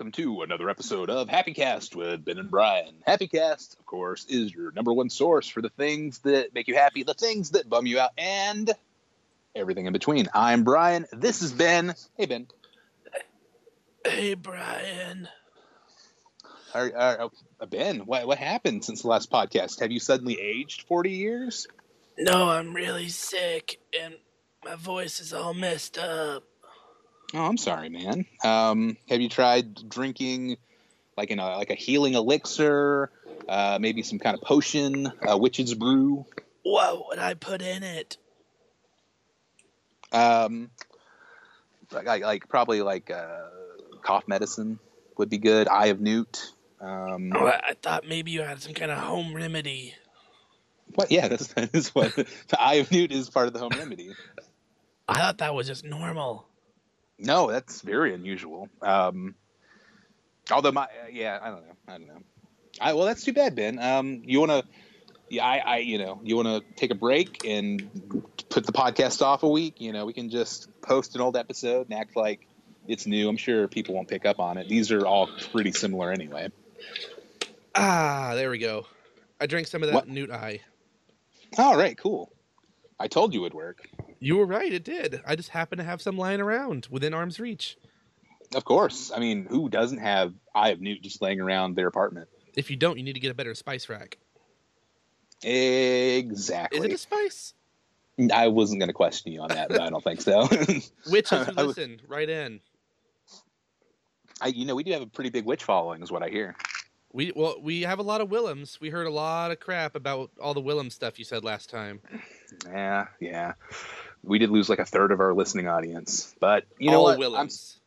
Welcome to another episode of Happy Cast with Ben and Brian. Happy Cast, of course, is your number one source for the things that make you happy, the things that bum you out, and everything in between. I'm Brian. This is Ben. Hey, Ben. Hey, Brian. Are, are, uh, ben, what, what happened since the last podcast? Have you suddenly aged 40 years? No, I'm really sick and my voice is all messed up. Oh, I'm sorry, man. Um, have you tried drinking like in a like a healing elixir, uh, maybe some kind of potion, a witch's brew? What would I put in it? Um, like, like, like probably like uh, cough medicine would be good. Eye of Newt. Um, oh, I thought maybe you had some kind of home remedy. What? Yeah, that's, that is what the Eye of Newt is part of the home remedy. I thought that was just normal. No, that's very unusual. Um, although my yeah, I don't know, I don't know. I, well, that's too bad, Ben. Um, you want to, yeah, I, I, you know, you want to take a break and put the podcast off a week. You know, we can just post an old episode and act like it's new. I'm sure people won't pick up on it. These are all pretty similar anyway. Ah, there we go. I drank some of that what? Newt Eye. All right, cool. I told you it'd work. You were write, it did. I just happened to have some lying around within arm's reach. Of course. I mean, who doesn't have Eye of Newt just laying around their apartment? If you don't, you need to get a better spice rack. Exactly. Is it a spice? I wasn't going to question you on that, but I don't think so. Witches who listen, right in. I, you know, we do have a pretty big witch following, is what I hear. We well, we have a lot of Willems. We heard a lot of crap about all the Willem stuff you said last time. Yeah, yeah we did lose like a third of our listening audience. But you know all what? Willems.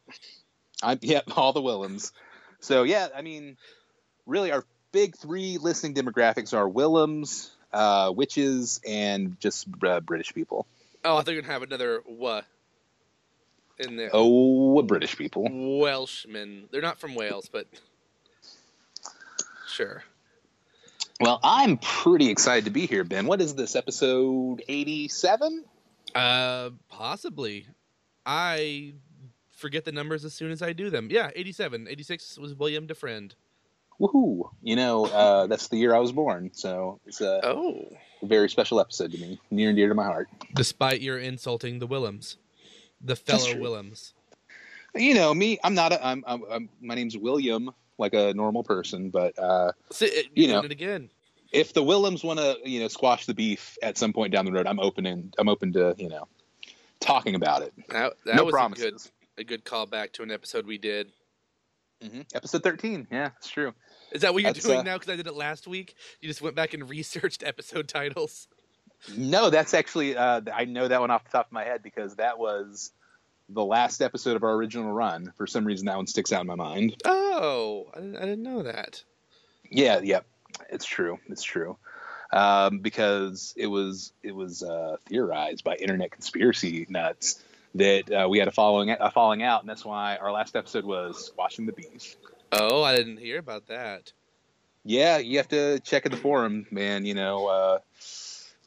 I'm, I'm yeah, all the Willems. So yeah, I mean, really, our big three listening demographics are Willems, uh, witches, and just uh, British people. Oh, I thought you're gonna have another what in there. Oh, British people. Welshmen. They're not from Wales, but sure. Well, I'm pretty excited to be here, Ben. What is this episode 87? Uh, possibly. I forget the numbers as soon as I do them. Yeah, 87. 86 was William Defriend. Woohoo! You know, uh, that's the year I was born, so it's a, oh. very special episode to me, near and dear to my heart. Despite your insulting the Willems, the fellow Willems. You know me. I'm not. A, I'm, I'm, I'm. My name's William, like a normal person, but uh, you know, it again if the Willems want to, you know, squash the beef at some point down the road, I'm open and I'm open to, you know, talking about it. That, that no was promises. A good, a good callback to an episode we did. Mm-hmm. Episode 13. Yeah, it's true. Is that what you're that's, doing uh, now? Because I did it last week. You just went back and researched episode titles. No, that's actually uh, I know that one off the top of my head because that was the last episode of our original run. For some reason, that one sticks out in my mind. Oh, I didn't, I didn't know that. Yeah, yeah. It's true. It's true. Um, because it was it was uh, theorized by internet conspiracy nuts that uh, we had a following a falling out, and that's why our last episode was squashing the beef. Oh, I didn't hear about that. Yeah, you have to check in the forum, man. You know, uh,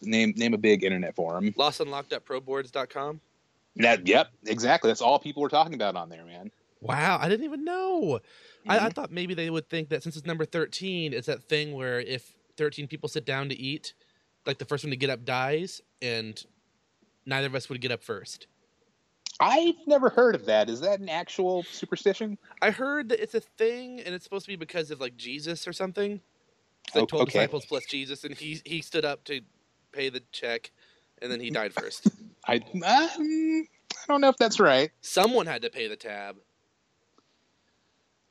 name name a big internet forum. LostUnlocked.proboards.com. That yep, exactly. That's all people were talking about on there, man. Wow, I didn't even know. Mm-hmm. I, I, thought maybe they would think that since it's number 13, it's that thing where if 13 people sit down to eat, like the first one to get up dies, and neither of us would get up first. I've never heard of that. Is that an actual superstition? I heard that it's a thing, and it's supposed to be because of like Jesus or something. Like oh, twelve okay. disciples plus Jesus, and he he stood up to pay the check, and then he died first. I um, I don't know if that's right. Someone had to pay the tab.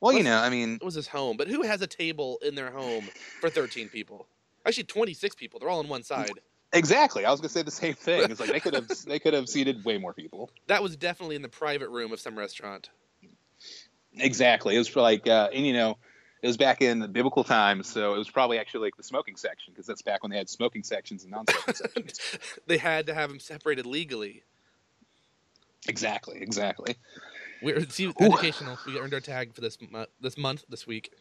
Well, you know, I mean, it was his home, but who has a table in their home for 13 people? Actually, 26 people. They're all on one side. Exactly. I was gonna say the same thing. It's like they could have they could have seated way more people. That was definitely in the private room of some restaurant. Exactly. It was like, uh, and you know, it was back in the biblical times, so it was probably actually like the smoking section because that's back when they had smoking sections and non-smoking sections. they had to have them separated legally. Exactly. Exactly. We're see, educational. We earned our tag for this mo- this month this week.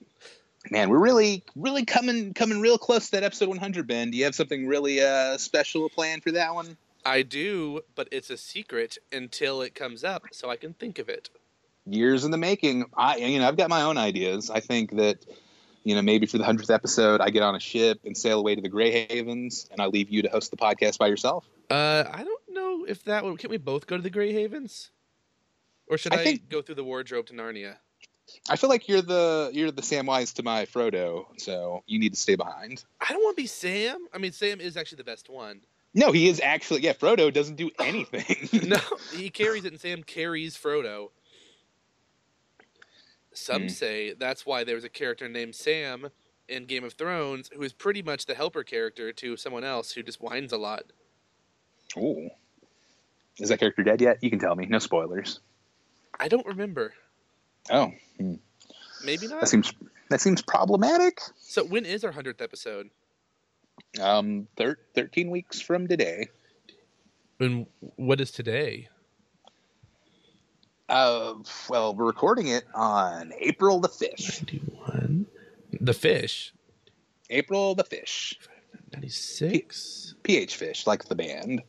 Man, we're really really coming coming real close to that episode 100. Ben, do you have something really uh, special planned for that one? I do, but it's a secret until it comes up, so I can think of it. years in the making. I, you know, I've got my own ideas. I think that, you know, maybe for the hundredth episode, I get on a ship and sail away to the Grey Havens, and I leave you to host the podcast by yourself. Uh, I don't know if that would. Can we both go to the Grey Havens, or should I, I think- go through the wardrobe to Narnia? I feel like you're the you're the Samwise to my Frodo, so you need to stay behind. I don't want to be Sam. I mean, Sam is actually the best one. No, he is actually yeah. Frodo doesn't do anything. No, he carries it, and Sam carries Frodo. Some Hmm. say that's why there was a character named Sam in Game of Thrones who is pretty much the helper character to someone else who just whines a lot. Ooh. Is that character dead yet? You can tell me. No spoilers. I don't remember. Oh, hmm. Maybe not. that seems that seems problematic. So when is our hundredth episode? Um, thir- thirteen weeks from today. And what is today? Uh, well, we're recording it on April the fifth. Ninety-one. The fish. April the fish. Ninety-six. PH Fish, like the band.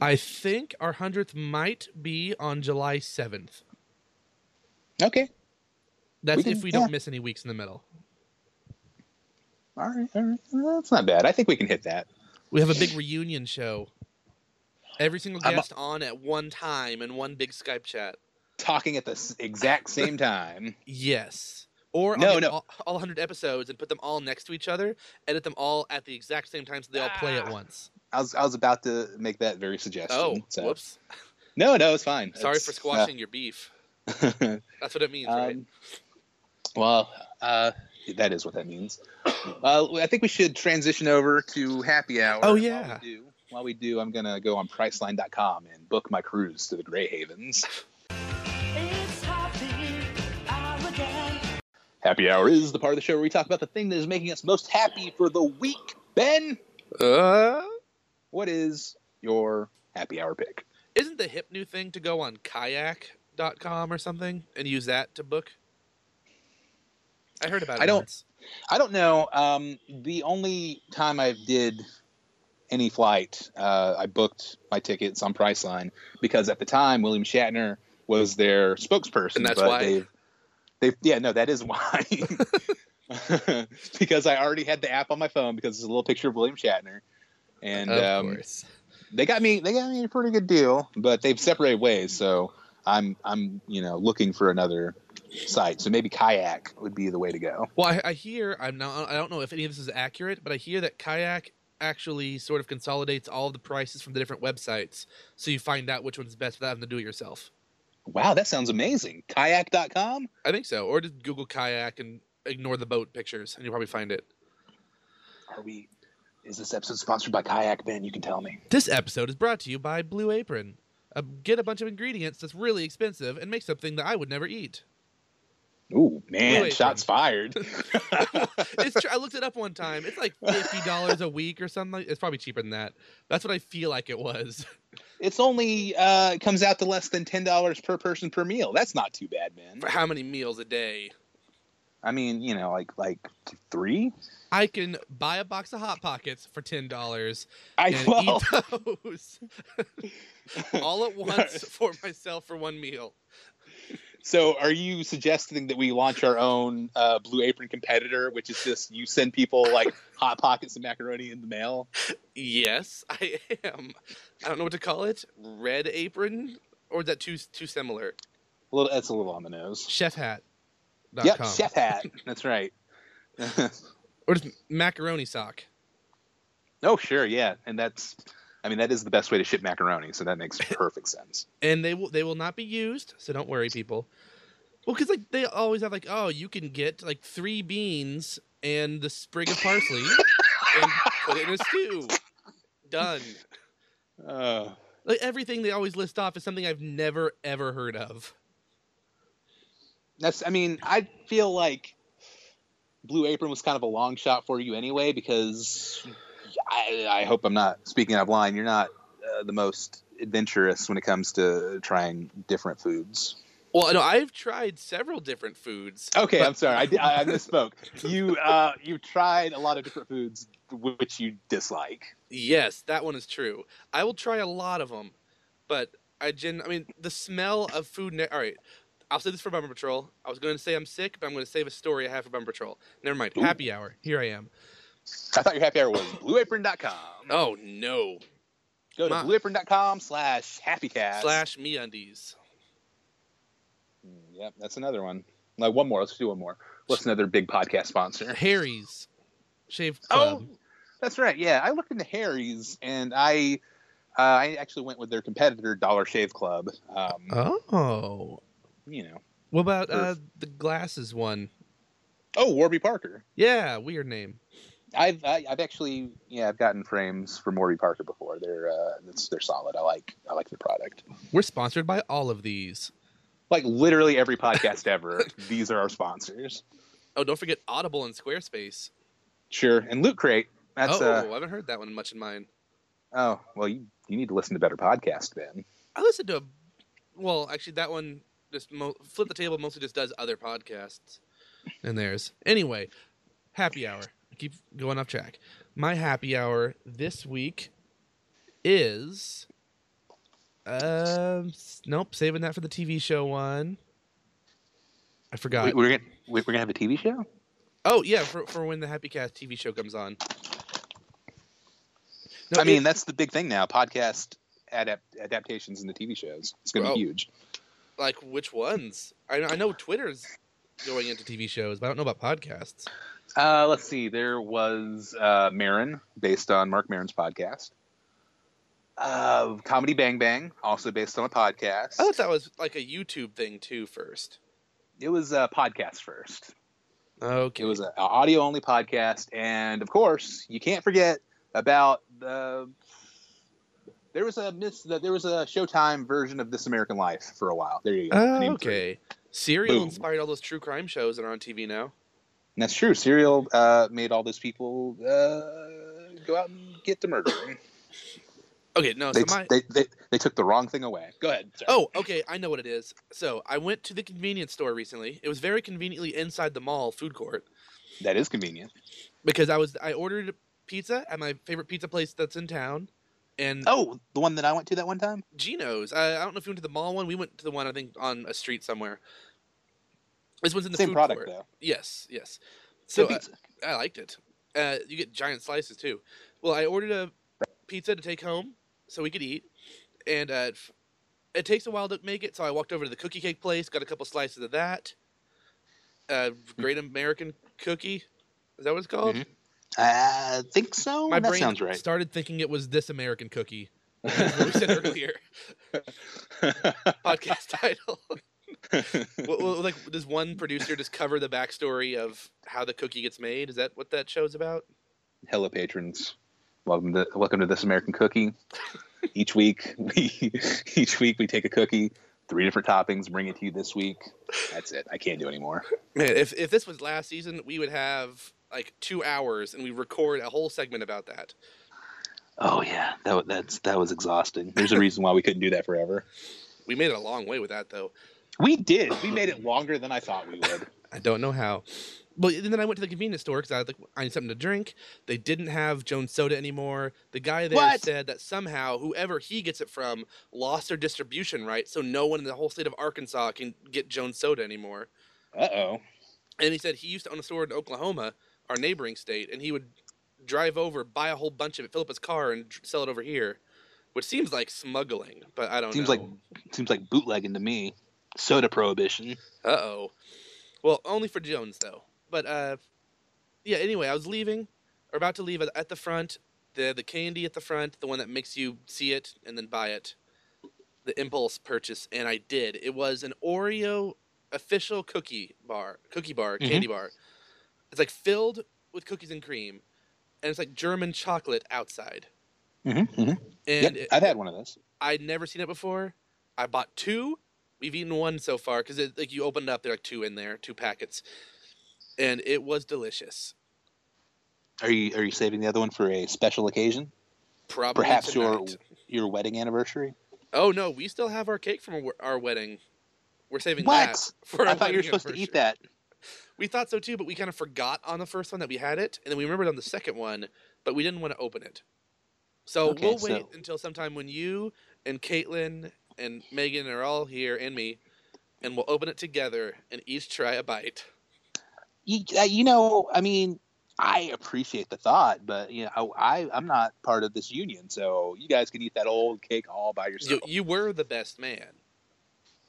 I think our hundredth might be on July seventh. Okay. That's We can- if we don't miss any weeks in the middle. All right. All right. Well, That's not bad. I think we can hit that. We have a big reunion show. Every single I'm- guest on at one time in one big Skype chat. Talking at the exact same time. Yes. Or I'll No, no. all, all 100 episodes and put them all next to each other, edit them all at the exact same time so they all play at Ah. once. I was I was about to make that very suggestion. Oh, so- whoops. No, no, it's fine. Sorry It's, for squashing your beef. uh, That's what it means, right? um, well, uh, that is what that means. Uh, I think we should transition over to happy hour. Oh, While yeah. we do, while we do, I'm gonna go on Priceline.com and book my cruise to the Grey Havens. Happy hour is the part of the show where we talk about the thing that is making us most happy for the week. Ben, Uh, what is your happy hour pick? isn't the hip new thing to go on kayak.com or something and use that to book? I heard about it. I don't- once. I don't know. Um, the only time I did any flight, uh, I booked my tickets on Priceline because at the time William Shatner was their spokesperson. And that's but why? They've, they've, yeah, no, that is why. because I already had the app on my phone because it's a little picture of William Shatner, and of um, course. they got me. They got me a pretty good deal, but they've separated ways. So I'm, I'm, you know, looking for another site. So maybe Kayak would be the way to go. Well, I, I hear I'm not. I don't know if any of this is accurate, but I hear that Kayak actually sort of consolidates all of the prices from the different websites, so you find out which one's best without having to do it yourself. Wow, that sounds amazing. Kayak.com? I think so, or just Google Kayak and ignore the boat pictures, and you'll probably find it. Are we is this episode sponsored by Kayak, Ben? You can tell me. This episode is brought to you by Blue Apron. Uh, get a bunch of ingredients that's really expensive and make something that I would never eat. Ooh, man, shots fired. it's true. I looked it up one time. It's like fifty dollars a week or something. It's probably cheaper than that. That's what I feel like it was. it's only uh it comes out to less than ten dollars per person per meal. That's not too bad, man. For how many meals a day? I mean, you know, like like three? I can buy a box of hot pockets for ten dollars I eat those all at once for myself for one meal. So are you suggesting that we launch our own uh, Blue Apron competitor, which is just you send people like hot pockets and macaroni in the mail? Yes, I am. I don't know what to call it. Red apron, or is that too too similar? A little that's a little on the nose. Chef hat. Yep, chef hat. That's right. Or just macaroni sock. Oh, sure, yeah, and that's, I mean, that is the best way to ship macaroni, so that makes perfect sense. and they will they will not be used so don't worry people. Well because like they always have like oh you can get like three beans and the sprig of parsley and put it in a stew. Done. Uh, like everything they always list off is something i've never ever heard of. That's, I mean, I feel like Blue Apron was kind of a long shot for you anyway, because I, I hope I'm not speaking out of line. You're not uh, the most adventurous when it comes to trying different foods. well no i've tried several different foods Okay, but- I'm sorry, I, di- I, I misspoke. You, uh, you tried a lot of different foods which you dislike. yes that one is true i will try a lot of them but I gen. I mean, the smell of food. Ne- All right, I'll say this for Bumper Patrol. I was going to say I'm sick, but I'm going to save a story I have for Bumper Patrol. Never mind. Ooh. Happy hour. Here I am. I thought your happy hour was blueapron.com. Oh no. Go to my- blueapron.com slash happycast. Slash me undies. Mm, Yep, that's another one. Like one more. Let's do one more. What's another big podcast sponsor? Harry's Shave Club. Oh, that's right. Yeah, I looked into Harry's, and I, uh, I actually went with their competitor, Dollar Shave Club. Um, Oh. You know. What about uh, the glasses one? Oh, Warby Parker. Yeah, weird name. I've I, I've actually yeah I've gotten frames from Warby Parker before. They're uh, they're solid. I like I like the product. We're sponsored by all of these. Like literally every podcast ever. These are our sponsors. Oh, don't forget Audible and Squarespace. Sure. And Loot Crate. That's oh, uh I haven't heard that one much in mine. oh well you you need to listen to better podcast then. I listened to a, well, actually, that one just mo- flip the table mostly just does other podcasts, and theirs. Anyway, happy hour. Keep going off track. My happy hour this week is, um, s- nope, saving that for the TV show one. I forgot. We, we're gonna we, we're gonna have a TV show. oh yeah, for for when the Happy Cast TV show comes on. No, I mean that's the big thing now. Podcast adapt adaptations into TV shows. It's gonna Oh. be huge. like which ones? I I know Twitter's going into TV shows, but I don't know about podcasts. Uh, let's see. There was uh, Maron, based on Marc Maron's podcast. Uh, Comedy Bang Bang, also based on a podcast. I thought that was like a YouTube thing too. First, It was a podcast first. okay. It was an audio only podcast, and of course, you can't forget about the. There was a miss. There was a Showtime version of This American Life for a while. There you go. Okay. Serial Boom. inspired all those true crime shows that are on TV now. And that's true. Serial uh, made all those people uh, go out and get the murder. Okay, no. They, So my they, they, they took the wrong thing away. Go ahead. Sorry. oh, okay. I know what it is. So I went to the convenience store recently. It was very conveniently inside the mall food court that is convenient. because I was I ordered pizza at my favorite pizza place that's in town, and Oh, the one that I went to that one time. Geno's. I, I don't know if you went to the mall one. We went to the one I think on a street somewhere. This one's in the Same food product court. though. Yes, yes. So uh. I liked it. Uh, you get giant slices too. Well, I ordered a pizza to take home so we could eat, and uh, it takes a while to make it. So I walked over to the cookie cake place, got a couple slices of that. Uh, Great American Cookie, is that what it's called? Mhm. I think so. My that brain sounds right. started thinking it was this American Cookie. we said earlier. Podcast title. Well, well, like, does one producer just cover the backstory of how the cookie gets made? Is that what that show's about? Hello, patrons. Welcome to welcome to this American Cookie. each week we each week we take a cookie, three different toppings, bring it to you this week. That's it. I can't do anymore. Man, if if this was last season, we would have like two hours and we record a whole segment about that. Oh yeah, that that's that was exhausting. There's a reason why we couldn't do that forever. We made it a long way with that, though. We did. We made it longer than I thought we would. I don't know how. But and then I went to the convenience store because I, like, I need something to drink. They didn't have Jones Soda anymore. The guy there What? said that somehow whoever he gets it from lost their distribution rights, so no one in the whole state of Arkansas can get Jones Soda anymore. Uh oh. And he said he used to own a store in Oklahoma, our neighboring state, and he would drive over, buy a whole bunch of it, fill up his car, and sell it over here, which seems like smuggling, but I don't Seems know. like seems like bootlegging to me. Soda prohibition. Uh oh. Well, only for Jones though. But uh, yeah. Anyway, I was leaving, or about to leave at- the front. The the candy at the front, the one that makes you see it and then buy it. The impulse purchase, and I did. It was an Oreo official cookie bar, cookie bar, Mhm. candy bar. It's like filled with cookies and cream, and it's like German chocolate outside. Mm-hmm, mm-hmm. And Yep, it- I've had one of those. I'd never seen it before. I bought two. We've eaten one so far because like you opened up, there are like two in there, two packets, and it was delicious. Are you are you saving the other one for a special occasion? Probably Perhaps your tonight. your wedding anniversary? Oh no, we still have our cake from our, our wedding. We're saving What? that for our I thought you were supposed to eat that. We thought so too, but we kind of forgot on the first one that we had it, and then we remembered on the second one, but we didn't want to open it. So Okay, we'll wait so- until sometime when you and Caitlin and Megan are all here and me, and we'll open it together and each try a bite. You, uh, you know, I mean, I appreciate the thought, but you know, I I'm not part of this union, so you guys can eat that old cake all by yourself. you were the best man.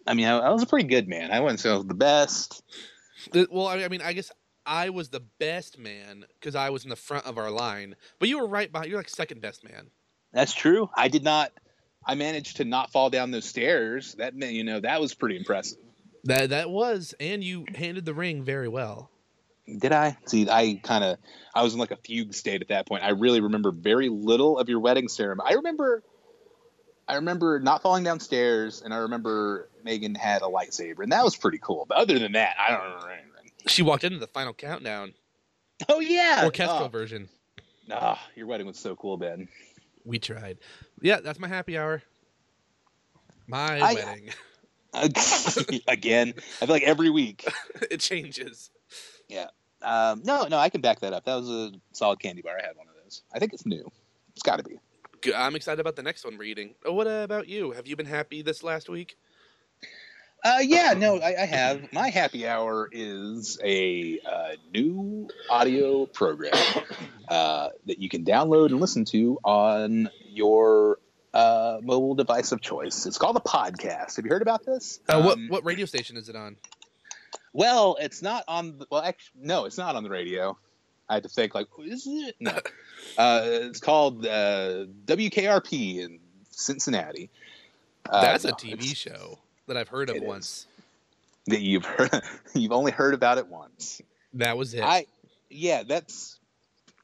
I mean, I, I was a pretty good man. I wouldn't say I was the best. The- Well, I I mean, I guess I was the best man because I was in the front of our line, but you were right behind. You're like second best man. That's true. I did not. I managed to not fall down those stairs. That meant, you know, that was pretty impressive. That that was, and you handed the ring very well. Did I? See, I kind of, I was in like a fugue state at that point. I really remember very little of your wedding ceremony. I remember, I remember not falling downstairs, and I remember Megan had a lightsaber, and that was pretty cool. But other than that, I don't remember anything. She walked into the final countdown Oh yeah, orchestral Oh, version. ah, your wedding was so cool, Ben. We tried. Yeah, that's my happy hour. My I- wedding. Again, I feel like every week. it changes. Yeah. Um, no, no, I can back that up. That was a solid candy bar. I had one of those. I think it's new. It's got to be. I'm excited about the next one we're eating. Oh, what about you? Have you been happy this last week? Uh, yeah, no, I, I have. My happy hour is a uh, new audio program uh, that you can download and listen to on your uh, mobile device of choice. It's called a podcast. Have you heard about this? Uh, what Um, what radio station is it on? Well, it's not on. The, well, actually, no, it's not on the radio. I had to think, like, is it? No. uh, it's called uh, WKRP in Cincinnati. Uh, That's a TV show that I've heard of It is. once. that you've heard, you've only heard about it once. That was it. I yeah, that's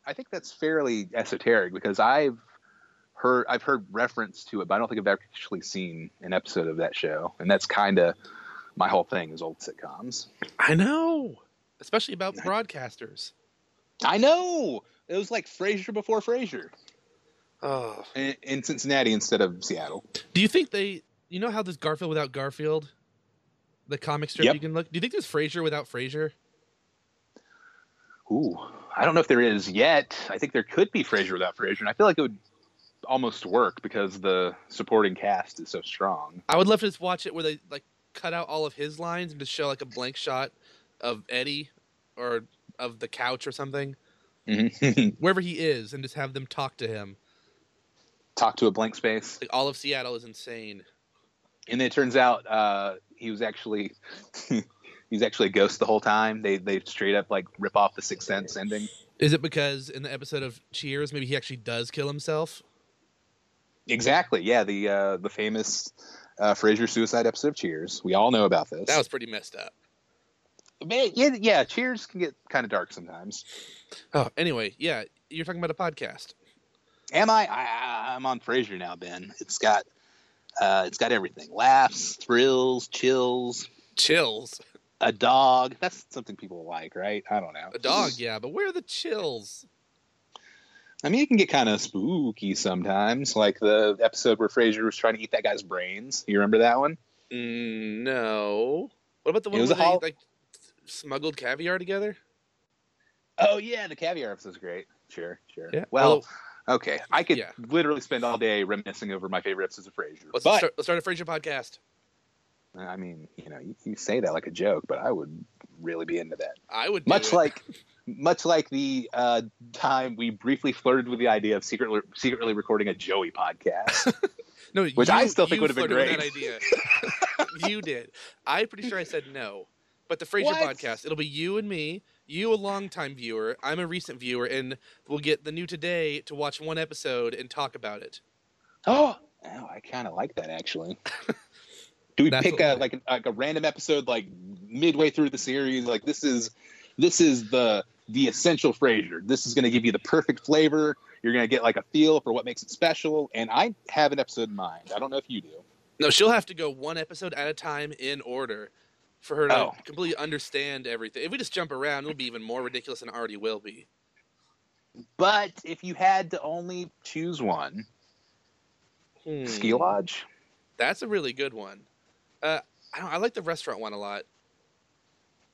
I think that's fairly esoteric because I've heard I've heard reference to it, but I don't think I've actually seen an episode of that show. And that's kind of my whole thing is old sitcoms. I know, especially about broadcasters. I know. It was like Frasier before Frasier Oh, in, in Cincinnati instead of Seattle. do you think they? You know how there's Garfield without Garfield, the comic strip Yep. you can look. Do you think there's Frasier without Frasier? Ooh, I don't know if there is yet. I think there could be Frasier without Frasier, and I feel like it would almost work because the supporting cast is so strong. I would love to just watch it where they like cut out all of his lines and just show like a blank shot of Eddie or of the couch or something, Mhm. wherever he is, and just have them talk to him. Talk to a blank space. Like all of Seattle is insane. And then it turns out uh, he was actually he's actually a ghost the whole time. They they straight up like rip off the Sixth Sense ending. Is it because in the episode of Cheers, maybe he actually does kill himself? Exactly. Yeah. The uh, the famous uh, Frasier suicide episode of Cheers. We all know about this. That was pretty messed up. Man, yeah, yeah. Cheers can get kind of dark sometimes. Oh, anyway, yeah, you're talking about a podcast. Am I? I I'm on Frasier now, Ben. It's got uh, it's got everything: laughs, thrills, chills, Chills. a dog. That's something people like, right? I don't know. A dog, yeah, but where are the chills? I mean, it can get kind of spooky sometimes, like the episode where Frasier was trying to eat that guy's brains. You remember that one? Mm, no. What about the one where they hol- like smuggled caviar together? Oh yeah, the caviar episode's great. Sure, sure. Yeah. Well, okay, I could yeah. literally spend all day reminiscing over my favorite episodes of Frasier. Let's but start, let's start a Frasier podcast. I mean, you know, you, you say that like a joke, but I would really be into that. I would Much like, much like the uh, time we briefly flirted with the idea of secretly secretly recording a Joey podcast. no, which you, I still think would've been flirted with great. Idea. you did. I'm pretty sure I said no. But the Frasier podcast, it'll be you and me. You, a longtime viewer. I'm a recent viewer, and we'll get the new today to watch one episode and talk about it. Oh, oh I kind of like that actually. Do we That's pick a like a, like a random episode like midway through the series? Like this is this is the the essential Frasier. This is going to give you the perfect flavor. You're going to get like a feel for what makes it special. And I have an episode in mind. I don't know if you do. No, she'll have to go one episode at a time in order for her to Oh. completely understand everything. If we just jump around, it'll be even more ridiculous than it already will be. But if you had to only choose one, Hmm. Ski Lodge. That's a really good one. Uh, I, don't, I like the restaurant one a lot,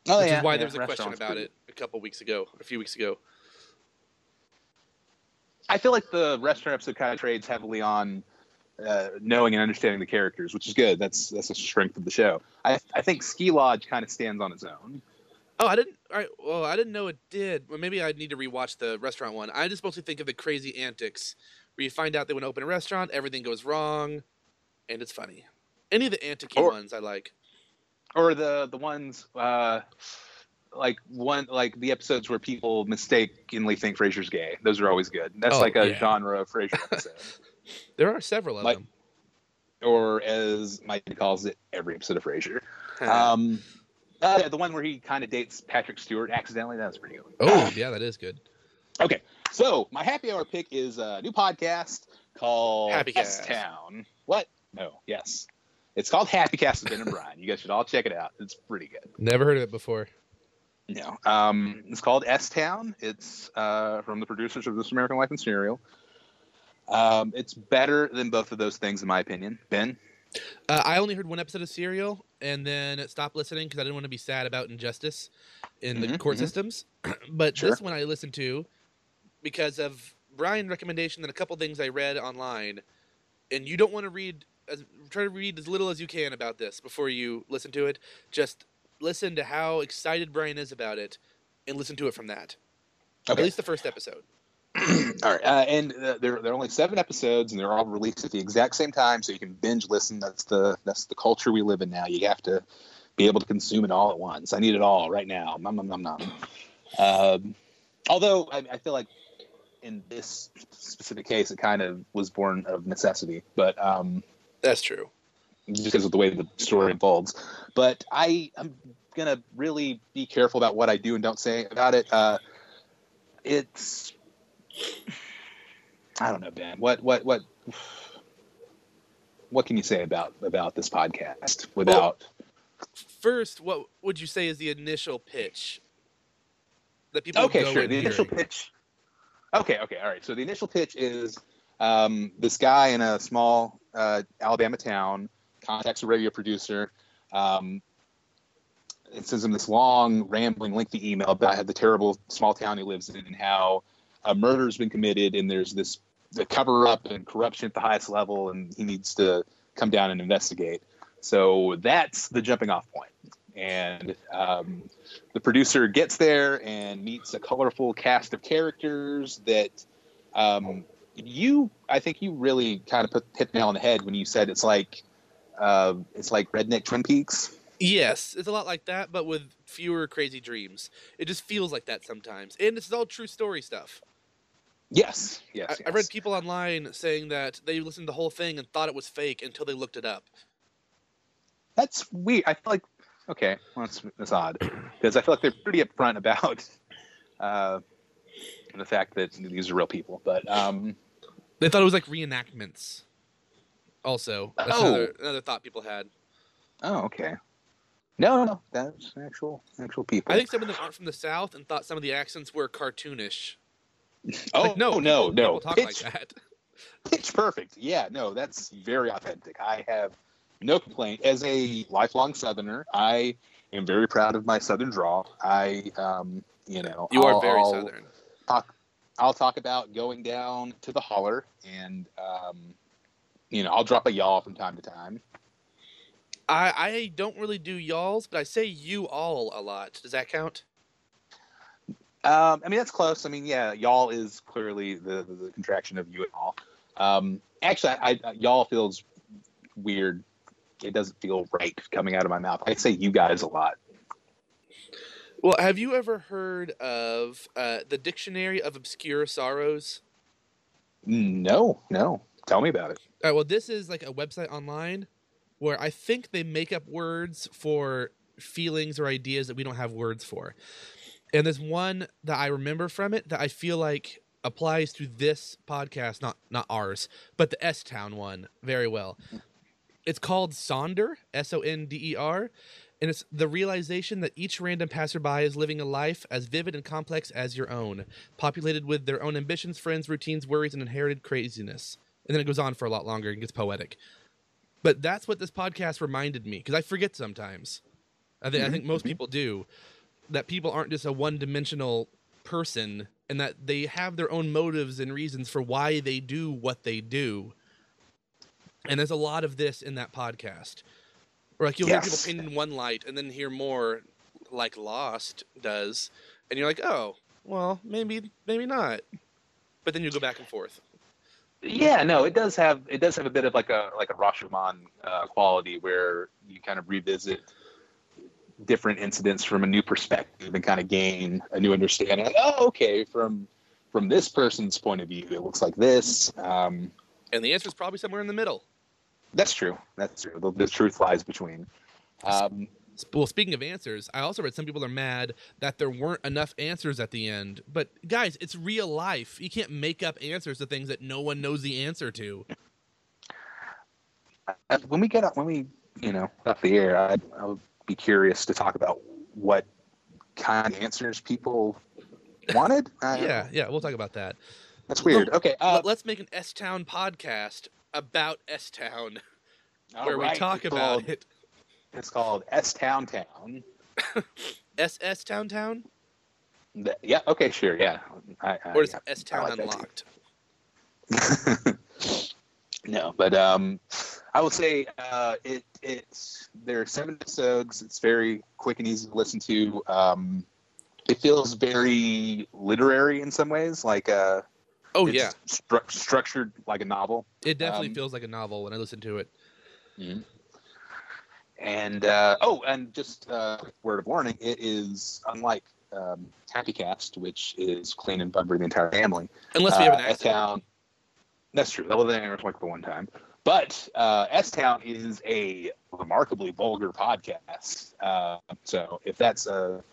Oh which yeah, is why yeah, there was a question about pretty- it a couple weeks ago, a few weeks ago. I feel like the restaurant episode kind of trades heavily on uh, knowing and understanding the characters, which is good. That's that's a strength of the show. I I think Ski Lodge kind of stands on its own. Oh, I didn't. All right. Well, I didn't know it did. Well, maybe I need to rewatch the restaurant one. I just mostly think of the crazy antics where you find out they want to open a restaurant, everything goes wrong, and it's funny. Any of the Or- ones I like. or the the ones uh like one like the episodes where people mistakenly think Frasier's gay. Those are always good. That's Oh, like a yeah. genre of Frasier episode. There are several of Like- them. or as Mike calls it, every episode of Frasier. Um, uh, the one where he kind of dates Patrick Stewart accidentally. That's pretty good. oh, yeah, that is good. Okay, so my happy hour pick is a new podcast called Happy Cast. Town. What? No, yes, it's called Happy Cast with Ben and Brian. You guys should all check it out. It's pretty good. Never heard of it before. No, um, it's called S Town. It's uh, from the producers of This American Life and Serial. Um, it's better than both of those things, in my opinion. Ben, Uh, I only heard one episode of Serial and then stopped listening because I didn't want to be sad about injustice in the Mhm, court mhm. systems. but Sure. this one I listened to because of Brian's recommendation and a couple things I read online. And you don't want to read, as, try to read as little as you can about this before you listen to it. Just listen to how excited Brian is about it and listen to it from that. At least the first episode. all right, uh, and uh, there there are only seven episodes, and they're all released at the exact same time, so you can binge listen. That's the that's the culture we live in now. You have to be able to consume it all at once. I need it all right now. Nom, nom, nom, nom. Um, although I, I feel like in this specific case, it kind of was born of necessity, but. Um, That's true. just because of the way the story unfolds. But I am gonna really be careful about what I do and don't say about it. Uh, it's I don't know, Ben. What what what what can you say about about this podcast without? First, what would you say is the initial pitch that people okay, sure. The initial pitch. Okay, okay, all right. So the initial pitch is um, this guy in a small uh, Alabama town contacts a radio producer. Um, it sends him this long, rambling, lengthy email about how the terrible small town he lives in and how a murder's been committed and there's this the cover up and corruption at the highest level and he needs to come down and investigate. So that's the jumping off point. And um, the producer gets there and meets a colorful cast of characters that um, you, I think you really kind of put hit the nail on the head when you said it's like uh, it's like redneck Twin Peaks. Yes, it's a lot like that, but with fewer crazy dreams. It just feels like that sometimes, and it's all true story stuff. Yes, yes. I, yes. I read people online saying that they listened to the whole thing and thought it was fake until they looked it up. That's weird. I feel like okay, well, that's that's odd because I feel like they're pretty upfront about uh, the fact that these are real people. But um, They thought it was like reenactments. Also, that's Oh. another, another thought people had. oh, okay. No, no, no, that's actual actual people. I think some of them aren't from the South and thought some of the accents were cartoonish. Oh Like, no, no, no, talk Pitch, like that. pitch perfect. Yeah, no, that's very authentic. I have no complaint. As a lifelong Southerner, I am very proud of my Southern draw. I, um, you know, You are I'll- very I'll- Southern. talk I'll talk about going down to the holler and um, you know, I'll drop a y'all from time to time. I, I don't really do y'alls, but I say you all a lot. Does that count? Um, I mean that's close. I mean, yeah, y'all is clearly the, the, the contraction of you and all. Um, actually I, I y'all feels weird. It doesn't feel right coming out of my mouth. I say you guys a lot. Well, have you ever heard of uh, the Dictionary of Obscure Sorrows? No, no. Tell me about it. All right, well, this is like a website online where I think they make up words for feelings or ideas that we don't have words for. And there's one that I remember from it that I feel like applies to this podcast, not not ours, but the S Town one very well. It's called Sonder, S O N D E R, and it's the realization that each random passerby is living a life as vivid and complex as your own, populated with their own ambitions, friends, routines, worries, and inherited craziness. And then it goes on for a lot longer and gets poetic. But that's what this podcast reminded me because I forget sometimes. I, thi- I mm-hmm. think most mm-hmm. people do that people aren't just a one-dimensional person and that they have their own motives and reasons for why they do what they do. And there's a lot of this in that podcast. Where like you'll hear people Yes. painting one light and then hear more like Lost does. And you're like, oh, well, maybe maybe not. But then you go back and forth. Yeah, no, it does have it does have a bit of like a like a Rashomon uh, quality where you kind of revisit different incidents from a new perspective and kind of gain a new understanding. Like, oh, okay, from from this person's point of view, it looks like this. Um, And the answer is probably somewhere in the middle. that's true. That's true. The, the truth lies between. Um, Well, speaking of answers, I also read some people are mad that there weren't enough answers at the end. But guys, it's real life. You can't make up answers to things that no one knows the answer to. uh, when we get up, when we you know off the air, I, I be curious to talk about what kind of answers people wanted. Yeah, yeah, we'll talk about that. that's weird. Okay, uh, Let- Let's make an S Town podcast about S Town where we talk it's about called- it. It's called S Town Town. SS Town Town The- Yeah. Okay. Sure. Yeah. I, I, or is yeah, S Town like. Unlocked? no, but um, I would say uh, it it's there are seven episodes. It's very quick and easy to listen to. Um, it feels very literary in some ways, like uh, Oh yeah, stru- structured like a novel. it definitely um, feels like a novel when I listen to it. And uh, oh, and just uh, word of warning: it is unlike um, Happy Cast, which is clean and bug the entire family. Unless we have an uh, accident. S-Town. That's true. That was like the one time. But uh, S Town is a remarkably vulgar podcast. Uh, so if that's a,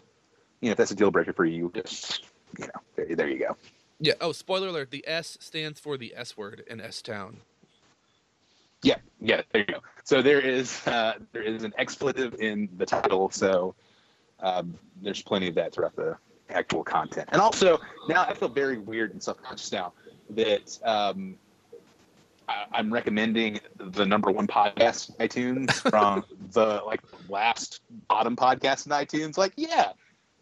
you know, if that's a deal breaker for you, just you know, there, there you go. Yeah. Oh, spoiler alert: the S stands for the S word in S Town. Yeah, yeah, there you go. So there is uh, there is an expletive in the title, so um, there's plenty of that throughout the actual content. And also now I feel very weird and self conscious now that um, I, I'm recommending the number one podcast in iTunes from the like last bottom podcast in iTunes. Like, yeah,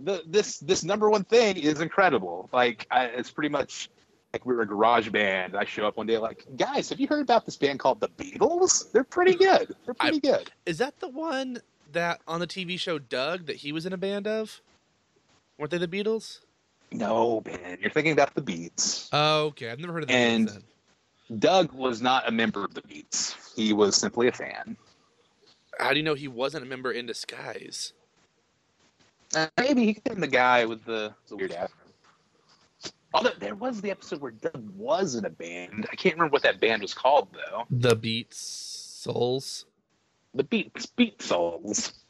the this this number one thing is incredible. Like, I, it's pretty much like we were a garage band. I show up one day like, guys, have you heard about this band called the Beatles? They're pretty mm-hmm. good. They're pretty good. Is that the one that on the TV show Doug that he was in a band of? Weren't they the Beatles? No, Ben, you're thinking about the Beets. Oh, okay. I've never heard of the And- Beatles. Doug was not a member of the Beets. He was simply a fan. How do you know he wasn't a member in disguise? Uh, maybe he could have the guy with the, the weird afro. Although there was the episode where Doug was in a band. I can't remember what that band was called though. The Beats Souls. The Beats Beat Souls.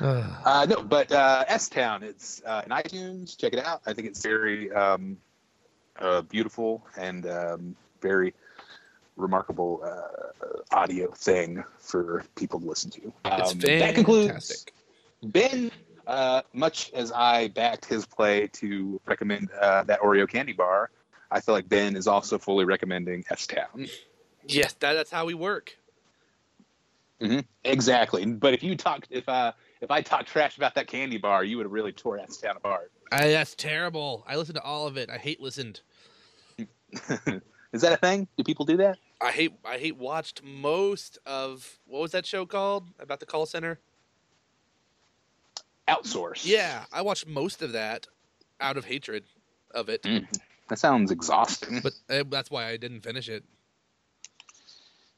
Uh, no, but uh, S Town. It's uh, in iTunes. Check it out. I think it's very um, uh, beautiful and um, very remarkable uh, audio thing for people to listen to. Um, that concludes Ben. Uh, much as I backed his play to recommend uh, that Oreo candy bar, I feel like Ben is also fully recommending S Town. Yes, that, that's how we work. Exactly. But if you talked, if uh, if I talk trash about that candy bar, you would have really tore S Town apart. I, that's terrible. I listened to all of it. I hate listened. Is that a thing? Do people do that? I hate I hate watched most of what was that show called about the call center? Outsource. Yeah, I watched most of that out of hatred of it, That sounds exhausting. but uh, that's why I didn't finish it.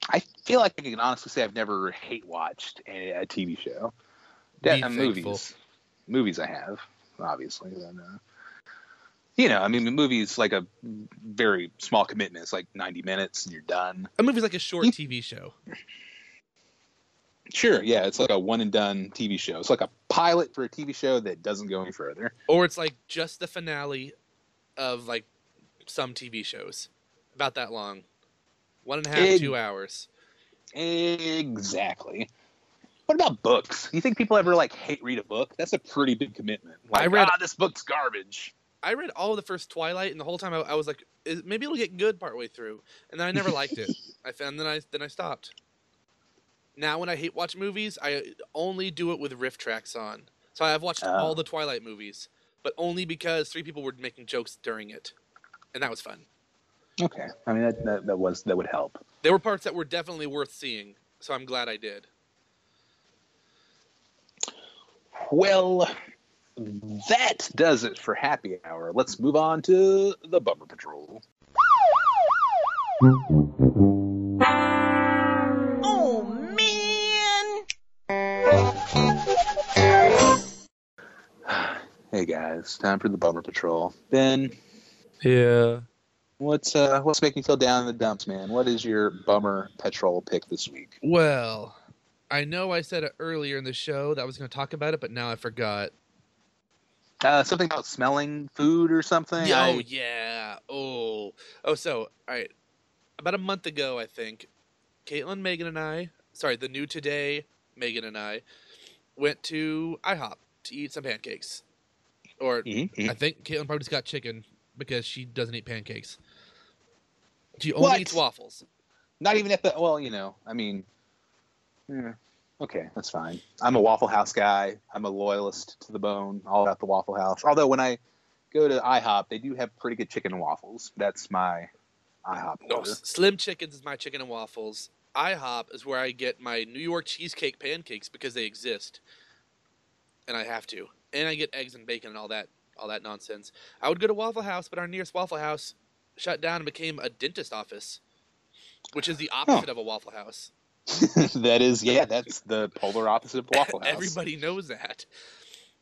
I feel like I can honestly say I've never hate watched a, a TV show. Yeah, uh, movies. Movies I have, obviously. Then, uh, you know, I mean, the movie's like a very small commitment. It's like 90 minutes and you're done. A movie's like a short You- TV show. Sure, yeah, it's like a one and done TV show. It's like a pilot for a TV show that doesn't go any further. Or it's like just the finale of like some TV shows. About that long. One and a half, two hours. Exactly. What about books? You think people ever like hate read a book? That's a pretty big commitment. Like, I read- ah, this book's garbage. I read all of the first Twilight, and the whole time I, I was like, "Is- maybe it'll get good partway through, and then I never liked it. I found then I then I stopped. Now when I hate watch movies, I only do it with RiffTrax on. So I've watched Oh. all the Twilight movies, but only because three people were making jokes during it, and that was fun. Okay, I mean that, that that was that would help. There were parts that were definitely worth seeing, so I'm glad I did. Well, that does it for happy hour. Let's move on to the Bummer Patrol. Oh man! Hey guys, time for the Bummer Patrol. Ben, Yeah. what's uh what's making you feel down in the dumps, man? What is your Bummer Patrol pick this week? Well, I know I said it earlier in the show that I was going to talk about it, but now I forgot. Uh, something about smelling food or something. Yeah, I- oh yeah. Oh. Oh, so all right. About a month ago, I think, Caitlin, Megan, and I, sorry, the new today, Megan and I, went to IHOP to eat some pancakes. Or Mhm, mhm. I think Caitlin probably just got chicken because she doesn't eat pancakes. She only What? eats waffles. Not even at the well, you know. I mean, yeah, okay, that's fine. I'm a Waffle House guy. I'm a loyalist to the bone, all about the Waffle House. Although when I go to IHOP, they do have pretty good chicken and waffles. That's my IHOP No. Slim Chickens is my chicken and waffles. IHOP is where I get my New York cheesecake pancakes because they exist, and I have to. And I get eggs and bacon and all that, all that nonsense. I would go to Waffle House, but our nearest Waffle House shut down and became a dentist office, which is the opposite of a Waffle House. that is, yeah, that's the polar opposite of Waffle House. Everybody knows that.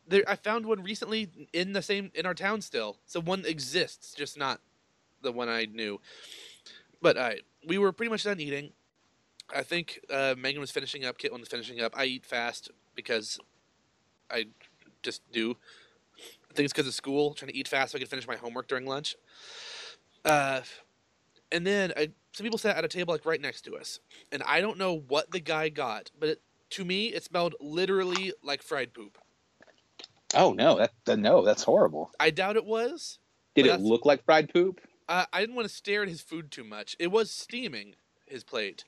There, I found one recently in the same in our town still. So one exists, just not the one I knew. But uh, we were pretty much done eating. I think uh, Megan was finishing up. Caitlin was finishing up. I eat fast because I just do. I think it's because of school, trying to eat fast so I can finish my homework during lunch. Uh, and then I, some people sat at a table like right next to us, and I don't know what the guy got, but it, to me it smelled literally like fried poop. Oh no, that, that no, that's horrible. I doubt it was. Did it look like fried poop? Uh, I didn't want to stare at his food too much. It was steaming his plate,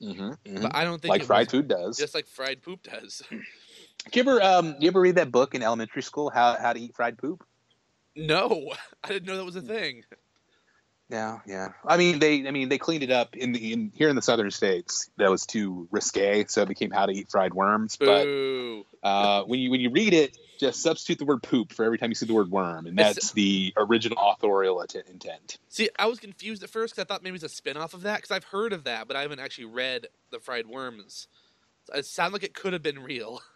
Mm-hmm, but I don't think Like fried was food does. just like fried poop does. Did you ever um you ever read that book in elementary school, How How to Eat Fried Poop? no, I didn't know that was a thing. Yeah, yeah. I mean, they, I mean, they cleaned it up in the in here in the southern states. That was too risque, so it became How to Eat Fried Worms. But uh, when you when you read it, just substitute the word poop for every time you see the word worm, and It's- that's the original authorial att- intent. See, I was confused at first because I thought maybe it's a spin off of that because I've heard of that, but I haven't actually read the fried worms. It sounded like it could have been real.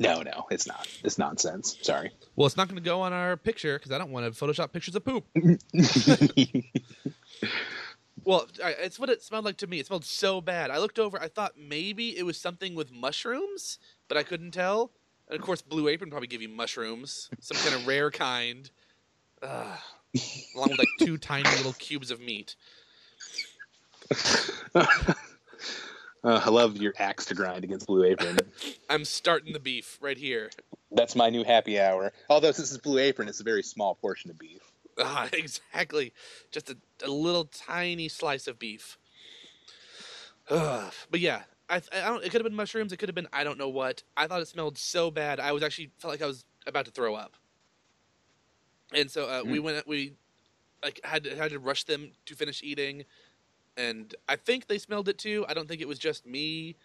No, no, it's not. It's nonsense. Sorry. Well, it's not going to go on our picture because I don't want to Photoshop pictures of poop. Well, it's what it smelled like to me. It smelled so bad. I looked over. I thought maybe it was something with mushrooms, but I couldn't tell. And of course, Blue Apron probably give you mushrooms, some kind of rare kind, Ugh. along with like two tiny little cubes of meat. Uh, I love your axe to grind against Blue Apron. I'm starting the beef right here. That's my new happy hour. Although this is Blue Apron, it's a very small portion of beef. Ah, exactly. Just a, a little tiny slice of beef. Ugh. But yeah, I, I don't. It could have been mushrooms. It could have been I don't know what. I thought it smelled so bad. I was actually felt like I was about to throw up. And so uh, we went. We like had to, had to rush them to finish eating, and I think they smelled it too. I don't think it was just me,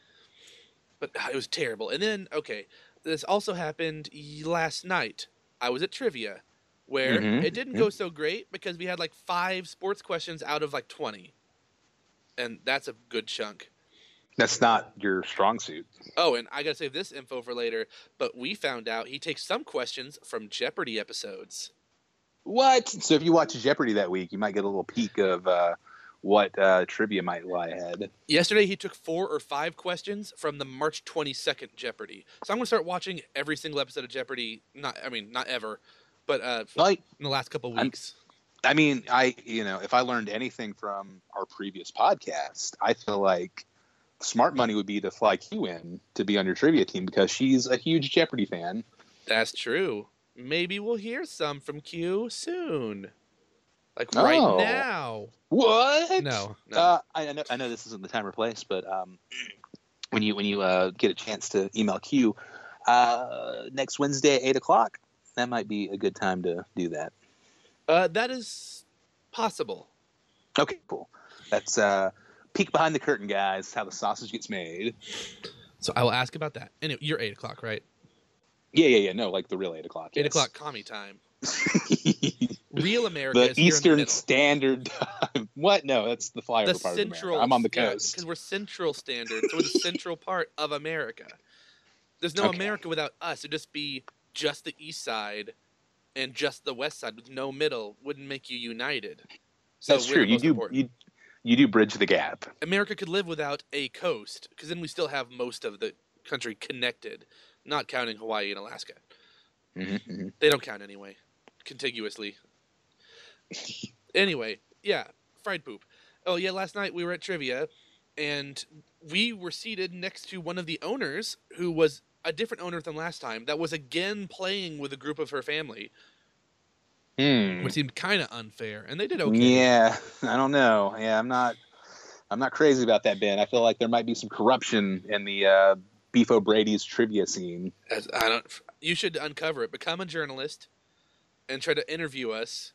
but ah, it was terrible. And then okay, this also happened last night. I was at trivia, where Mhm, it didn't go so great because we had like five sports questions out of like twenty, and that's a good chunk. That's not your strong suit. Oh, and I gotta save this info for later. But we found out he takes some questions from Jeopardy episodes. What? So if you watch Jeopardy that week, you might get a little peek of uh, what uh, trivia might lie ahead. Yesterday he took four or five questions from the March twenty second Jeopardy. So I'm gonna start watching every single episode of Jeopardy. Not, I mean, not ever, but uh, Like, in the last couple I'm- weeks. I mean, I you know, if I learned anything from our previous podcast, I feel like smart money would be to fly Q in to be on your trivia team because she's a huge Jeopardy fan. That's true. Maybe we'll hear some from Q soon, like right now. What? No, no. Uh, I I know, I know this isn't the time or place, but um, when you when you uh, get a chance to email Q uh, next Wednesday at eight o'clock, that might be a good time to do that. Uh, that is possible. Okay, cool. That's uh, peek behind the curtain, guys. How the sausage gets made. So I will ask about that. Anyway, you're eight o'clock, right? Yeah, yeah, yeah. No, like the real eight o'clock. Eight yes. o'clock commie time. Real America the is here in Eastern middle. Standard Time. What? No, that's the flyover the part central. of America. I'm on the coast. because we're Central Standard, so we're the central part of America. There's no Okay. America without us. It'd just be just the East Side and just the West Side with no middle. Wouldn't make you united. So that's true. You do important. you you do bridge the gap. America could live without a coast because then we still have most of the country connected, not counting Hawaii and Alaska. Mm-hmm, They don't count anyway, contiguously. Anyway, yeah, fried poop. Oh yeah, last night we were at trivia, and we were seated next to one of the owners who was a different owner than last time. That was again playing with a group of her family, Hmm. which seemed kind of unfair, and they did okay. Yeah, I don't know. Yeah, I'm not. I'm not crazy about that, Ben. I feel like there might be some corruption in the uh, Beef O'Brady's trivia scene. As- I don't. You should uncover it. Become a journalist, and try to interview us,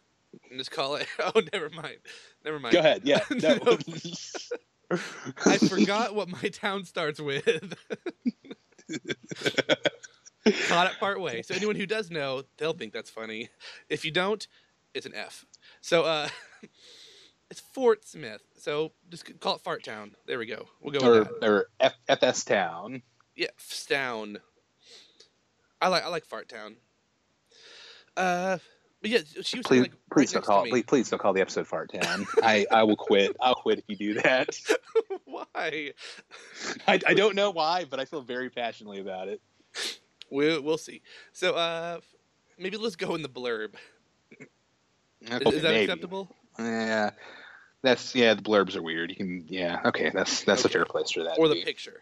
just call it. Oh, never mind. Never mind. Go ahead. Yeah. No. I forgot what my town starts with. Caught it part way. So anyone who does know, they'll think that's funny. If you don't, it's an F. So uh, it's Fort Smith. So just call it Fart Town. There we go. We'll go with or that. or F- FS Town. Yeah, S Town. I like I like Fart Town. Uh, but yeah, she was Please, like please right don't call. Please, please don't call the episode Fart Town. I, I will quit. I'll quit if you do that. Why? I, I don't know why, but I feel very passionately about it. We'll we'll see. So uh, maybe let's go in the blurb. Is, Okay, is that maybe. acceptable? Yeah, that's yeah. The blurbs are weird. You can yeah. Okay, that's that's Okay. a fair place for that. Or the be. picture?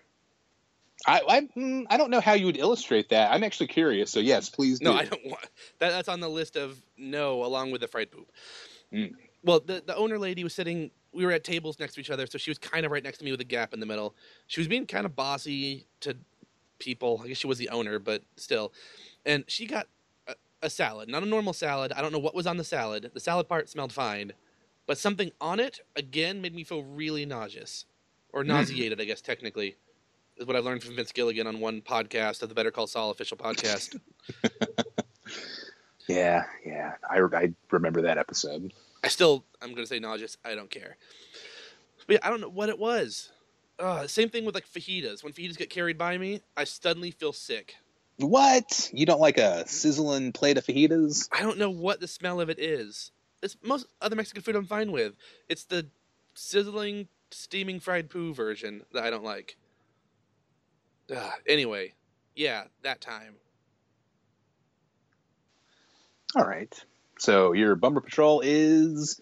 I I, mm, I don't know how you would illustrate that. I'm actually curious. So yes, please do. No, I don't want that. That's on the list of no, along with the fried poop. Mm. Well, the the owner lady was sitting. We were at tables next to each other, so she was kind of right next to me with a gap in the middle. She was being kind of bossy to people. I guess she was the owner, but still. And she got a, a salad, not a normal salad. I don't know what was on the salad. The salad part smelled fine, but something on it again made me feel really nauseous, or nauseated. I guess technically is what I've learned from Vince Gilligan on one podcast of the Better Call Saul official podcast. Yeah, yeah. I, I remember that episode. I still, I'm going to say nauseous. I don't care. But yeah, I don't know what it was. Uh, same thing with like fajitas. When fajitas get carried by me, I suddenly feel sick. What? You don't like a sizzling plate of fajitas? I don't know what the smell of it is. It's most other Mexican food I'm fine with. It's the sizzling, steaming fried poo version that I don't like. Ugh, anyway, yeah, that time. All right. So your Bummer Patrol is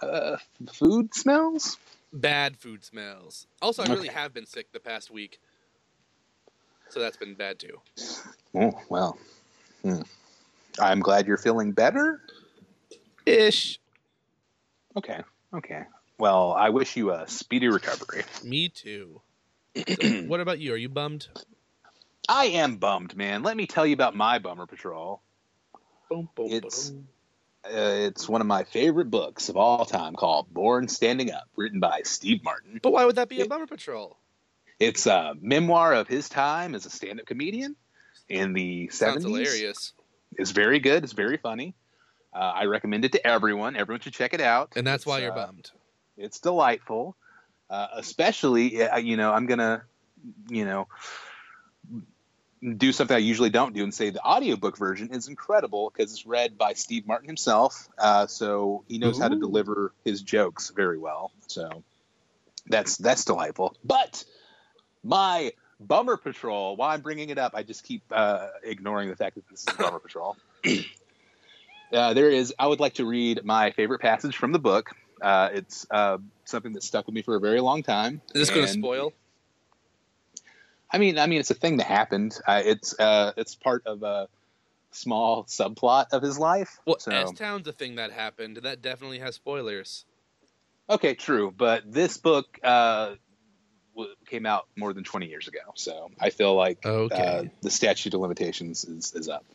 uh, food smells. Bad food smells. Also, I really have been sick the past week. So that's been bad too. Oh well. Hmm. I'm glad you're feeling better. Ish. Okay. Okay. Well, I wish you a speedy recovery. Me too. So, what about you? Are you bummed? I am bummed, man. Let me tell you about my bummer patrol. Boom, boom, It's- boom. Uh, it's one of my favorite books of all time called Born Standing Up, written by Steve Martin. But why would that be a bummer patrol? It's a memoir of his time as a stand-up comedian in the Sounds 70s. hilarious. It's very good. It's very funny. Uh, I recommend it to everyone. Everyone should check it out. And that's why It's, you're uh, bummed. It's delightful. Uh, especially, you know, I'm gonna, you know, do something I usually don't do and say the audiobook version is incredible because it's read by Steve Martin himself. Uh, so he knows how to deliver his jokes very well. So that's that's delightful. But my bummer patrol, while I'm bringing it up, I just keep uh, ignoring the fact that this is a bummer patrol. Uh, there is. I would like to read my favorite passage from the book. Uh, it's uh, something that stuck with me for a very long time. Is this going to spoil? I mean, I mean, it's a thing that happened. Uh, it's uh, it's part of a small subplot of his life. Well, so S Town's a thing that happened. That definitely has spoilers. okay, true. But this book uh, came out more than twenty years ago, so I feel like Okay. uh, the statute of limitations is, is up.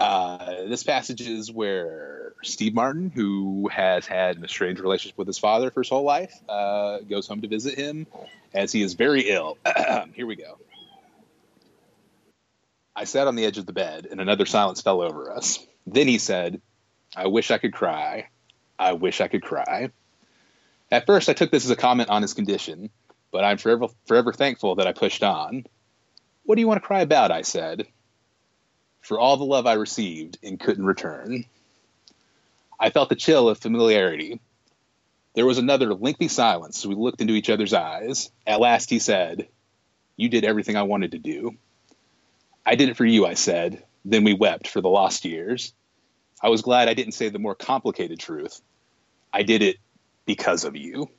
Uh, this passage is where Steve Martin, who has had an estranged relationship with his father for his whole life, uh, goes home to visit him as he is very ill. Here we go. I sat on the edge of the bed, and another silence fell over us. Then he said, I wish I could cry. I wish I could cry. At first, I took this as a comment on his condition, but I'm forever, forever thankful that I pushed on. What do you want to cry about? I said for all the love I received and couldn't return. I felt the chill of familiarity. There was another lengthy silence as we looked into each other's eyes. At last he said, You did everything I wanted to do. I did it for you, I said. Then we wept for the lost years. I was glad I didn't say the more complicated truth. I did it because of you.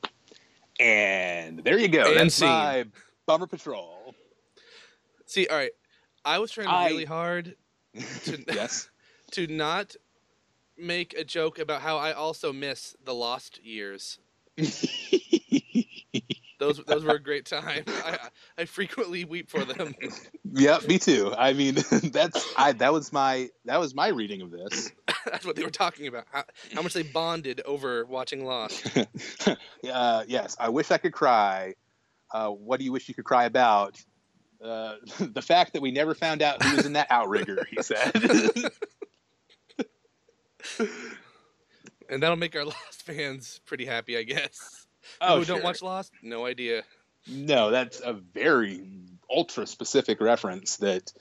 And there you go. And That's scene. my Bummer Patrol. See, all right. I was trying I- really hard To- yes. to not make a joke about how I also miss the lost years. Those those were a great time. I I frequently weep for them. yeah, me too. I mean, that's I that was my that was my reading of this. That's what they were talking about. How, how much they bonded over watching Lost. uh, yes, I wish I could cry. Uh, what do you wish you could cry about? Uh, the fact that we never found out who was in that outrigger, he said. And that'll make our Lost fans pretty happy, I guess. oh, Who don't sure. watch Lost? No idea. No, that's a very ultra specific reference that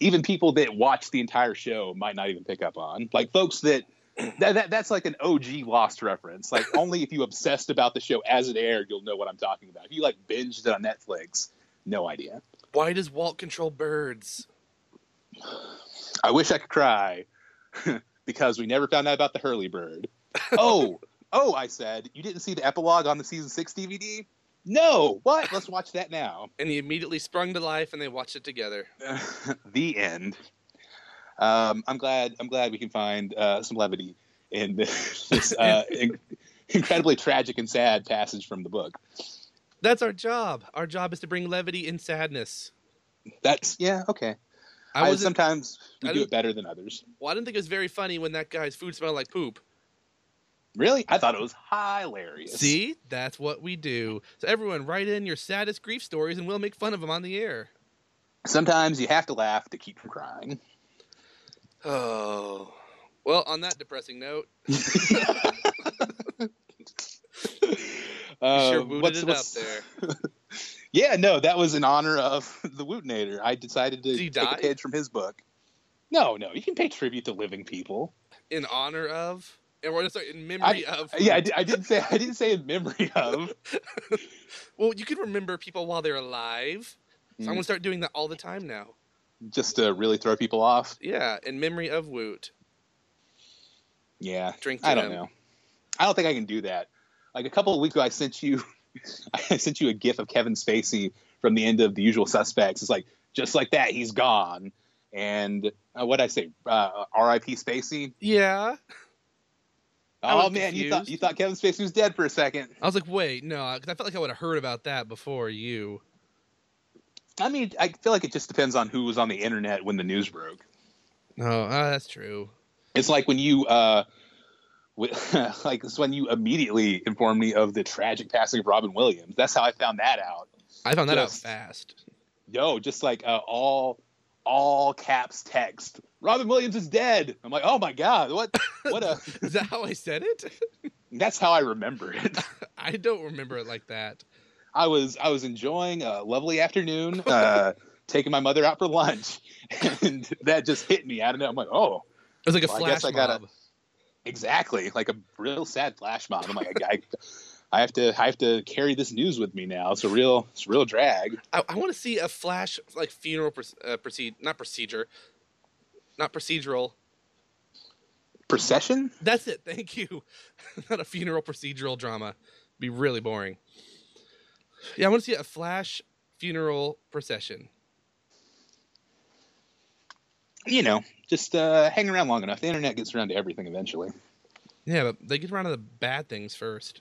even people that watch the entire show might not even pick up on. Like folks that that, that that's like an OG Lost reference. Like only if you obsessed about the show as it aired, you'll know what I'm talking about. If you like binged it on Netflix, no idea. Why does Walt control birds? I wish I could cry because we never found out about the Hurley bird. Oh, oh, I said, you didn't see the epilogue on the season six DVD? No, what? Let's watch that now. And he immediately sprung to life, and they watched it together. the end. Um, I'm glad. I'm glad we can find uh, some levity in this, uh, in- incredibly tragic and sad passage from the book. That's our job. Our job is to bring levity in sadness. That's yeah, okay. I I, sometimes we I do it better than others. well, I didn't think it was very funny when that guy's food smelled like poop. Really, I thought it was hilarious. See, that's what we do. So everyone, write in your saddest grief stories, and we'll make fun of them on the air. sometimes you have to laugh to keep from crying. Oh, well. On that depressing note, you Uh, sure booted what's- it what's- up there. Yeah, no, that was in honor of the Wootinator. I decided to take die? a page from his book. No, no, you can pay tribute to living people. In honor of, or sorry, in memory of. Yeah, I, di- I didn't say I didn't say in memory of. Well, you can remember people while they're alive. So I'm Mm. gonna start doing that all the time now. just to really throw people off. Yeah, in memory of Woot. Yeah, Drink I don't him. know. I don't think I can do that. Like a couple of weeks ago, I sent you, I sent you a gif of Kevin Spacey from the end of The Usual Suspects. It's like just like that, he's gone. And uh, what I say, uh, R.I.P. Spacey. Yeah. Oh man, you thought you thought Kevin Spacey was dead for a second. I was like, wait, no, because I felt like I would have heard about that before you. I mean, I feel like it just depends on who was on the internet when the news broke. Oh, uh, that's true. It's like when you, uh, like it's when you immediately informed me of the tragic passing of Robin Williams. That's how I found that out. I found that Just- out fast. Yo, just like uh, all, all caps text. Robin Williams is dead. I'm like, oh my god, what? What a? Is that how I said it? That's how I remember it. I don't remember it like that. I was I was enjoying a lovely afternoon, uh, taking my mother out for lunch, and that just hit me. I don't know. I'm like, oh, It was like a Well, I flash guess I gotta- mob. Exactly, like a real sad flash mob. I'm like, I, I have to I have to carry this news with me now. It's a real it's a real drag. I, I want to see a flash like funeral uh, proceed not procedure, not procedural. Procession? That's it. Thank you. not a funeral procedural drama. Be really boring. Yeah, I want to see a flash funeral procession. You know, just uh, hang around long enough. The internet gets around to everything eventually. Yeah, but they get around to the bad things first.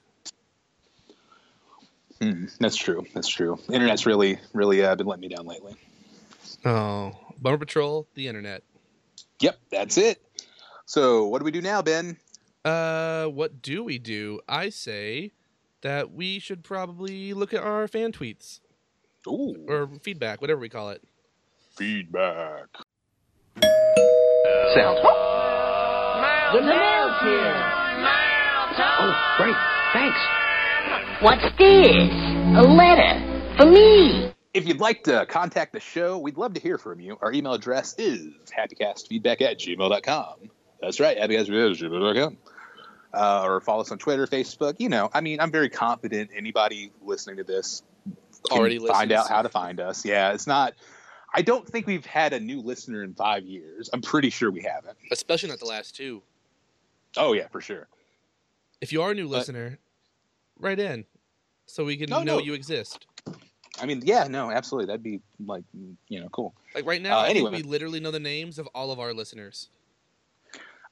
Hmm, that's true. That's true. The internet's really really uh, been letting me down lately. Oh, Bummer Patrol, the internet. Yep, that's it. So what do we do now, Ben? Uh, what do we do? I say that we should probably look at our fan tweets Ooh, or feedback, whatever we call it. feedback. Sounds. The mail's here. Oh, great. Thanks. What's this? A letter for me. If you'd like to contact the show, we'd love to hear from you. Our email address is happycastfeedback at gmail.com. That's right, happycastfeedback at gmail.com. Uh, or follow us on Twitter, Facebook. You know, I mean, I'm very confident anybody listening to this can Already find listens. out how to find us. Yeah, it's not. I don't think we've had a new listener in five years. I'm pretty sure we haven't. Especially not the last two. Oh yeah, for sure. If you are a new But- listener, write in so we can No, know no. you exist. I mean, yeah, no, absolutely. That'd be like, you know, cool. Like right now, Uh, anyway. we literally know the names of all of our listeners.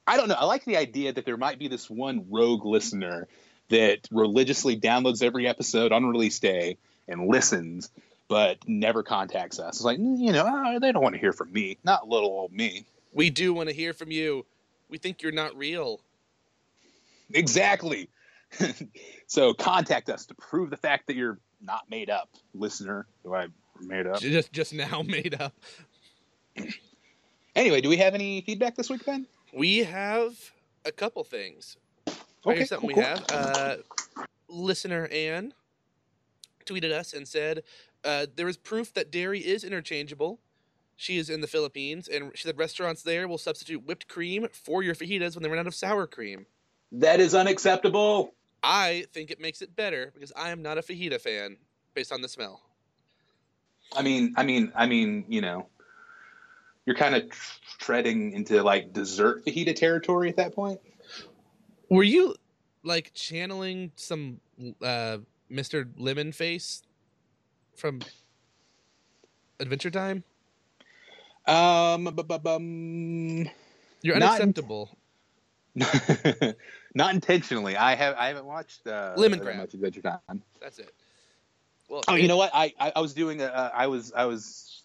I don't know. I like the idea that there might be this one rogue listener that religiously downloads every episode on release day and listens, but never contacts us. It's like, you know, ah, they don't want to hear from me, not little old me. We do want to hear from you. We think you're not real. Exactly. so contact us to prove the fact that you're not made up, listener. Do I made up? Just just now made up. Anyway, do we have any feedback this week, Ben? We have a couple things. Here's something cool, we cool. have. Uh, listener Anne tweeted us and said uh, there is proof that dairy is interchangeable. She is in the Philippines, and she said restaurants there will substitute whipped cream for your fajitas when they run out of sour cream. That is unacceptable. I think it makes it better because I am not a fajita fan based on the smell. I mean, I mean, I mean, you know, you're kind of treading into like dessert fajita territory at that point. Were you like channeling some uh, Mr. Lemon Face from Adventure Time? Um, bu- bu- bum, You're Not in- unacceptable. not intentionally. I have I haven't watched uh, Lemongrab. much Adventure Time. That's it. Well, Oh, you know what? I I, I was doing a, uh, I was I was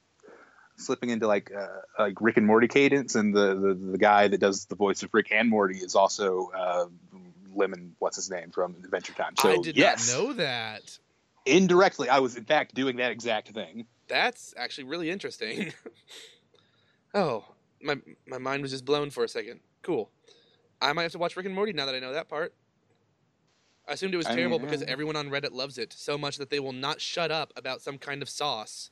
slipping into like uh, like Rick and Morty cadence, and the, the the guy that does the voice of Rick and Morty is also uh, Lemon. What's his name from Adventure Time? So I did yes, not know that. Indirectly, I was in fact doing that exact thing. That's actually really interesting. oh, my my mind was just blown for a second. Cool. I might have to watch Rick and Morty now that I know that part. I assumed it was I terrible mean, because everyone on Reddit loves it so much that they will not shut up about some kind of sauce.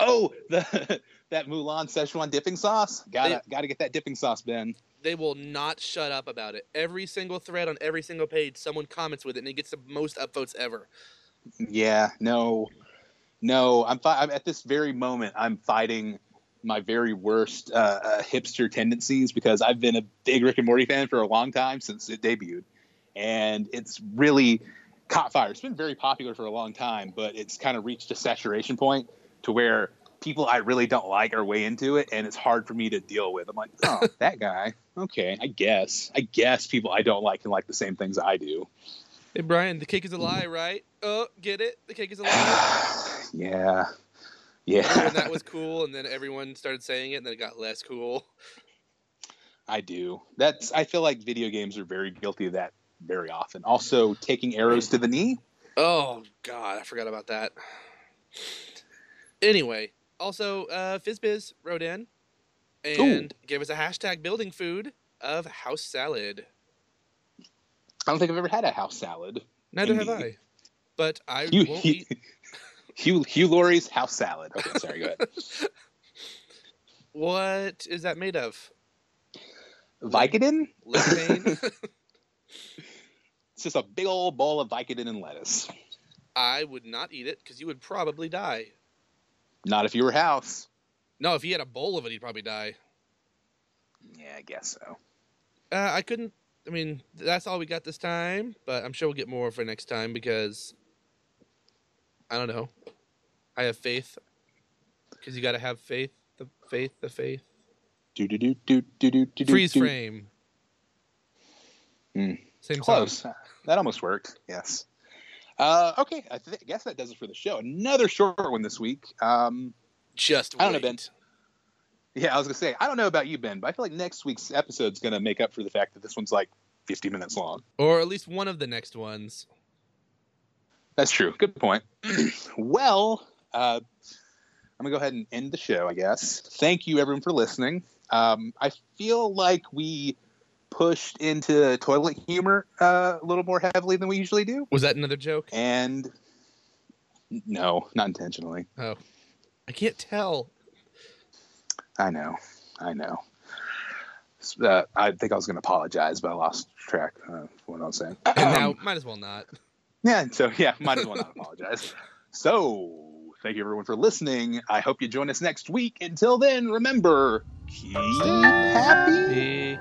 Oh, the that Mulan Szechuan dipping sauce. Gotta gotta get that dipping sauce, Ben. They will not shut up about it. Every single thread on every single page, someone comments with it, and it gets the most upvotes ever. Yeah, no, no. I'm, fi- I'm at this very moment. I'm fighting my very worst uh, uh, hipster tendencies because I've been a big Rick and Morty fan for a long time since it debuted, and it's really caught fire. It's been very popular for a long time, but it's kind of reached a saturation point to where people I really don't like are way into it, and it's hard for me to deal with. I'm like, oh, that guy. Okay, I guess. I guess people I don't like can like the same things I do. Hey Brian, the cake is a lie, right? Oh, get it? The cake is a lie. yeah. Yeah. when that was cool, and then everyone started saying it, and then it got less cool. I do. That's I feel like video games are very guilty of that very often. Also taking arrows to the knee. Oh God, I forgot about that. Anyway, also uh, Fizzbiz wrote in and gave us a hashtag building food of house salad. I don't think I've ever had a house salad. Neither have. I, but I Hugh, won't Hugh, eat. Hugh, Hugh Laurie's house salad. Okay, sorry, go ahead. What is that made of? Vicodin? Pain? It's just a big old bowl of Vicodin and lettuce. I would not eat it because you would probably die. Not if you were house. No, if he had a bowl of it, he'd probably die. Yeah, I guess so. Uh, I couldn't. I mean, that's all we got this time, but I'm sure we'll get more for next time because I don't know. I have faith because you got to have faith. The faith, the faith. Do do do do do do do. Freeze do. frame. Hmm. Same Close. song. That almost worked. Yes. Uh, okay, I th- guess that does it for the show. Another short one this week. Um, Just I don't know, wait. Yeah, I was gonna say I don't know about you, Ben, but I feel like next week's episode's gonna make up for the fact that this one's like 50 minutes long. Or at least one of the next ones. That's true. Good point. well, uh, I'm gonna go ahead and end the show, I guess. Thank you, everyone, for listening. Um, I feel like we pushed into toilet humor uh, a little more heavily than we usually do, Was that another joke? and no, not intentionally. Oh. I can't tell. I know, I know. Uh, I think I was going to apologize, but I lost track of what I was saying. And now might as well not. Yeah, so yeah, might as well not apologize. So, thank you everyone for listening. I hope you join us next week. Until then, remember, keep happy